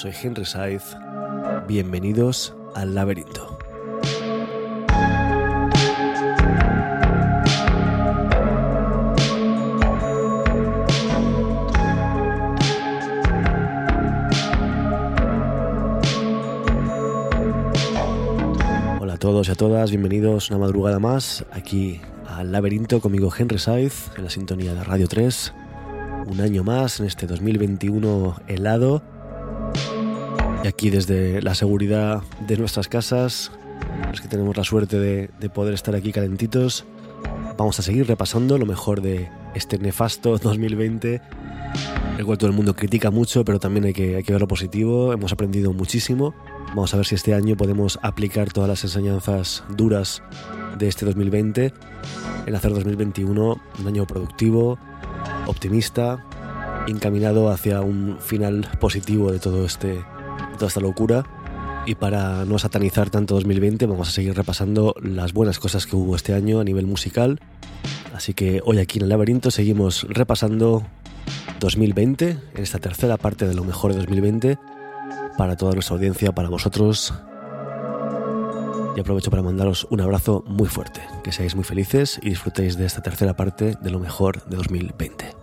Soy Henry Saiz. Bienvenidos al laberinto. Hola a todos y a todas, bienvenidos una madrugada más aquí al laberinto conmigo Henry Saiz en la sintonía de Radio 3 un año más en este 2021 helado y aquí desde la seguridad de nuestras casas, los que tenemos la suerte de, poder estar aquí calentitos, vamos a seguir repasando lo mejor de este nefasto 2020, el cual todo el mundo critica mucho, pero también hay que, hay que ver lo positivo, hemos aprendido muchísimo. Vamos a ver si este año podemos aplicar todas las enseñanzas duras de este 2020 en hacer 2021 un año productivo, optimista, encaminado hacia un final positivo de todo este toda esta locura. Y para no satanizar tanto 2020, vamos a seguir repasando las buenas cosas que hubo este año a nivel musical. Así que hoy aquí en el laberinto seguimos repasando 2020, en esta tercera parte de lo mejor de 2020, para toda nuestra audiencia, para vosotros. Y aprovecho para mandaros un abrazo muy fuerte, que seáis muy felices y disfrutéis de esta tercera parte de lo mejor de 2020.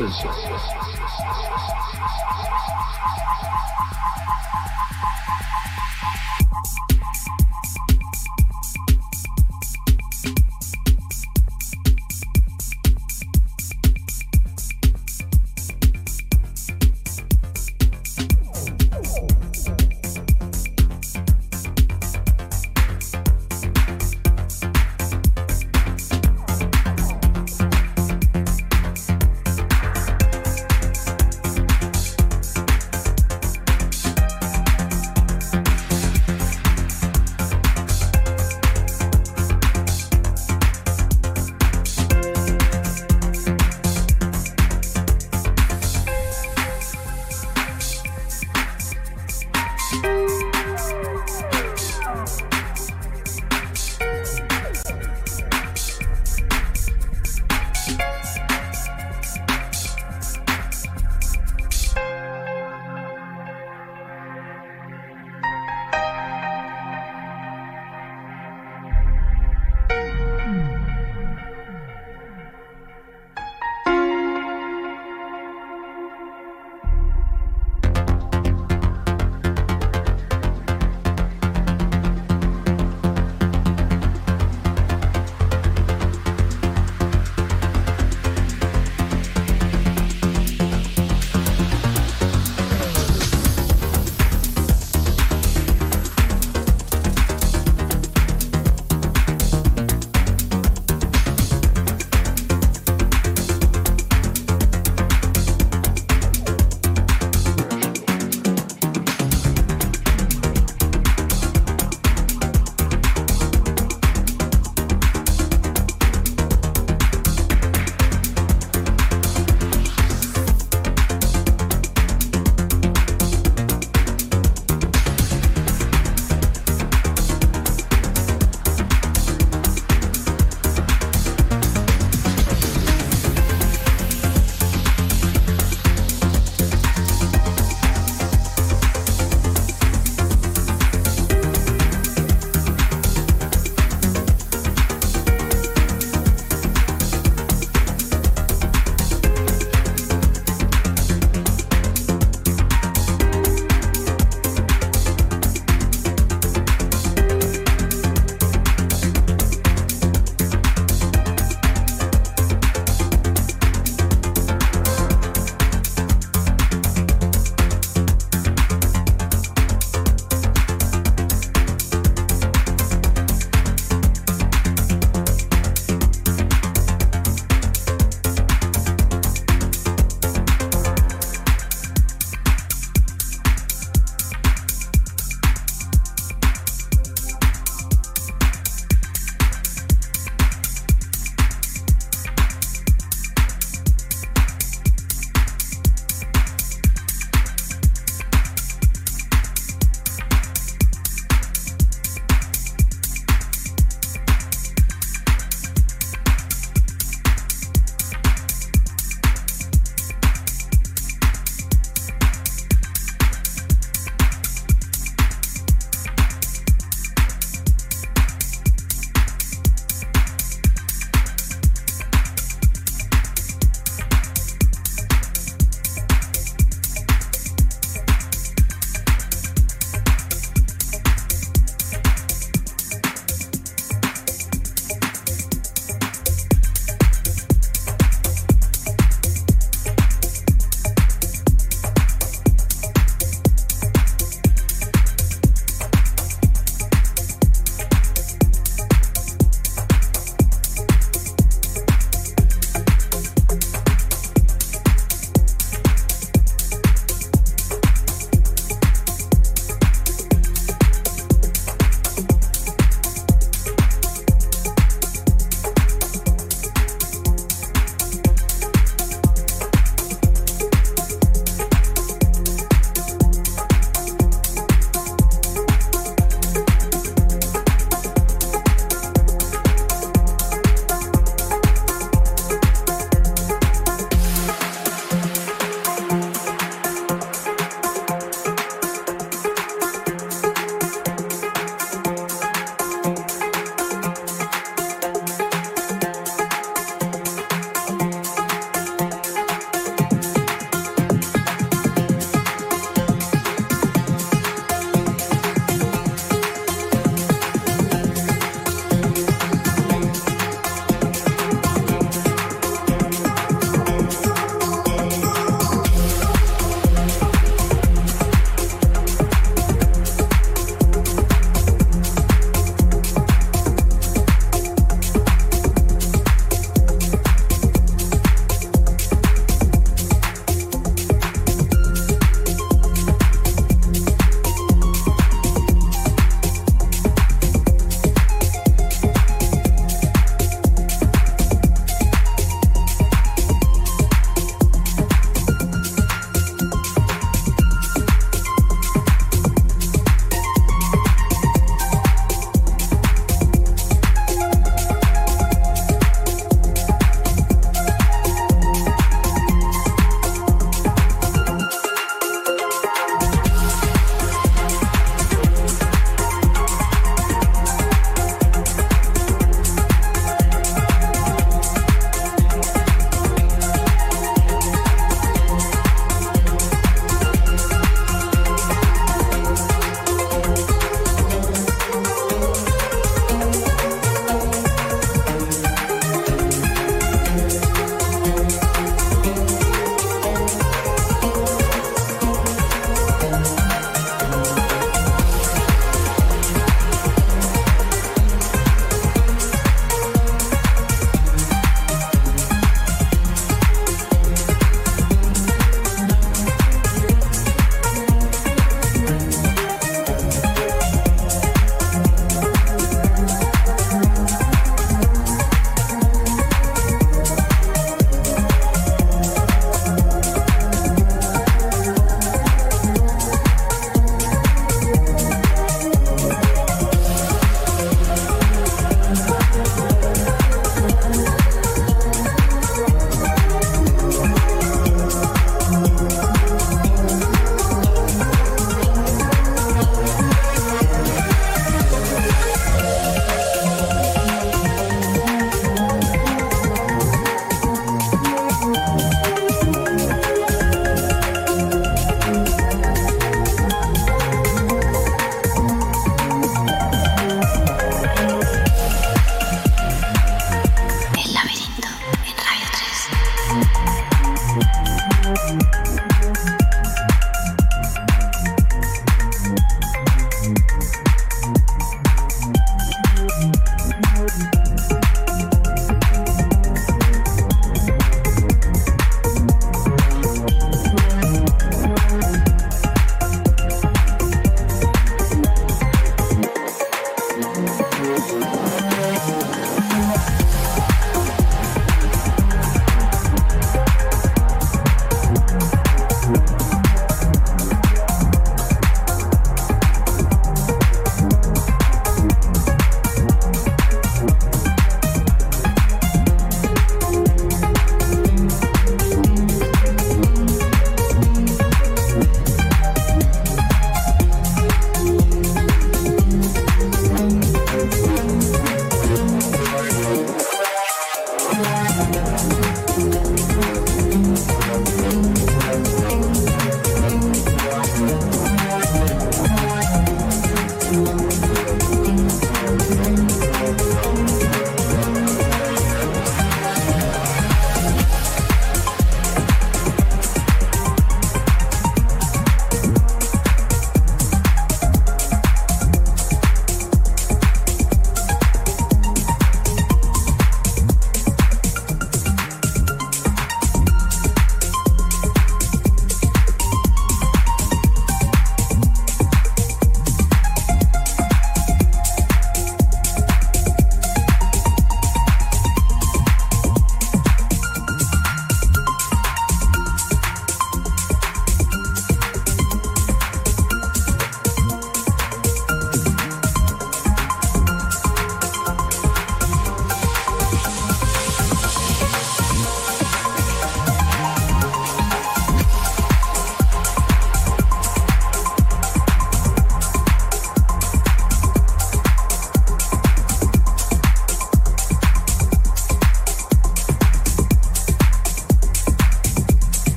physicist.